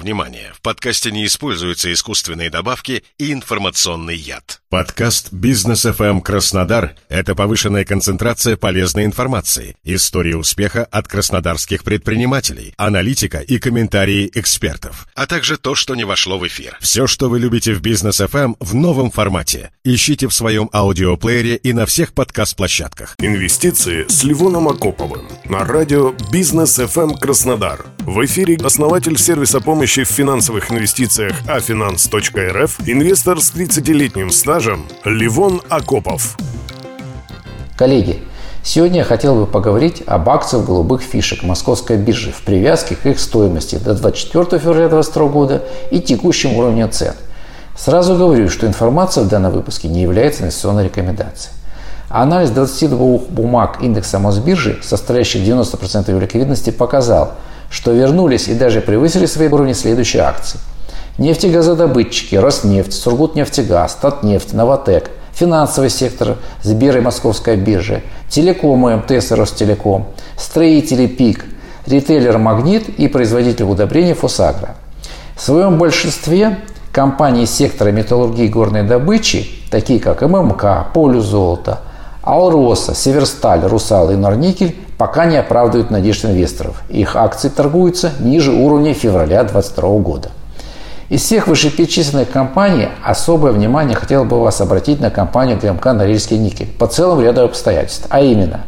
Внимание! В подкасте не используются искусственные добавки и информационный яд. Подкаст «Бизнес FM Краснодар» — это повышенная концентрация полезной информации, истории успеха от краснодарских предпринимателей, аналитика и комментарии экспертов, а также то, что не вошло в эфир. Все, что вы любите в «Бизнес FM» в новом формате. Ищите в своем аудиоплеере и на всех подкаст-площадках. Инвестиции с Ливоном Акоповым на радио «Бизнес FM Краснодар». В эфире основатель сервиса помощи в финансовых инвестициях afinance.rf, инвестор с 30-летним стажем Ливон Акопов. Коллеги, сегодня я хотел бы поговорить об акциях голубых фишек Московской биржи в привязке к их стоимости до 24 февраля 2022 года и текущем уровне цен. Сразу говорю, что информация в данном выпуске не является инвестиционной рекомендацией. Анализ 22 бумаг индекса Мосбиржи, составляющих 90% его ликвидности, показал – что вернулись и даже превысили свои уровни следующие акции. Нефтегазодобытчики, Роснефть, Сургутнефтегаз, Татнефть, Новотек, финансовый сектор, Сбер и Московская биржа, телекомы МТС и Ростелеком, строители ПИК, ритейлер Магнит и производитель удобрений Фосагро. В своем большинстве компании сектора металлургии и горной добычи, такие как ММК, Полю золота, Алроса, Северсталь, Русал и Норникель, пока не оправдывают надежд инвесторов. Их акции торгуются ниже уровня февраля 2022 года. Из всех вышеперечисленных компаний особое внимание хотел бы вас обратить на компанию ГМК «Норильский никель» по целому ряду обстоятельств. А именно,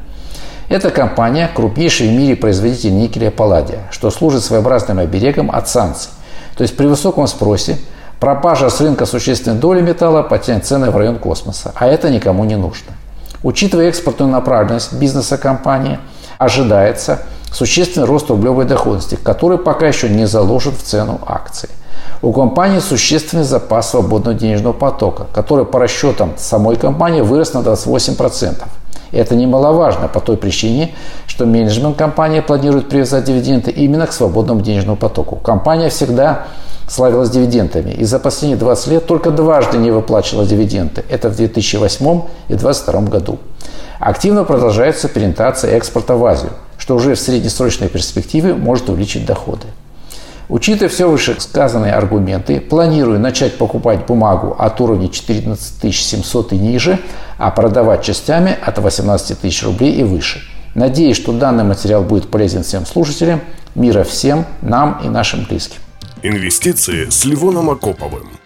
эта компания – крупнейший в мире производитель никеля палладия, что служит своеобразным оберегом от санкций. То есть при высоком спросе пропажа с рынка существенной доли металла потянет цены в район космоса, а это никому не нужно. Учитывая экспортную направленность бизнеса компании – ожидается существенный рост рублевой доходности, который пока еще не заложен в цену акций. У компании существенный запас свободного денежного потока, который по расчетам самой компании вырос на 28%. Это немаловажно по той причине, что менеджмент компании планирует привязать дивиденды именно к свободному денежному потоку. Компания всегда славилась дивидендами и за последние 20 лет только дважды не выплачивала дивиденды. Это в 2008 и 2022 году. Активно продолжается переориентация экспорта в Азию, что уже в среднесрочной перспективе может увеличить доходы. Учитывая все вышесказанные аргументы, планирую начать покупать бумагу от уровня 14 700 и ниже, а продавать частями от 18 тысяч рублей и выше. Надеюсь, что данный материал будет полезен всем слушателям. Мира всем, нам и нашим близким. Инвестиции с Ливоном Акоповым.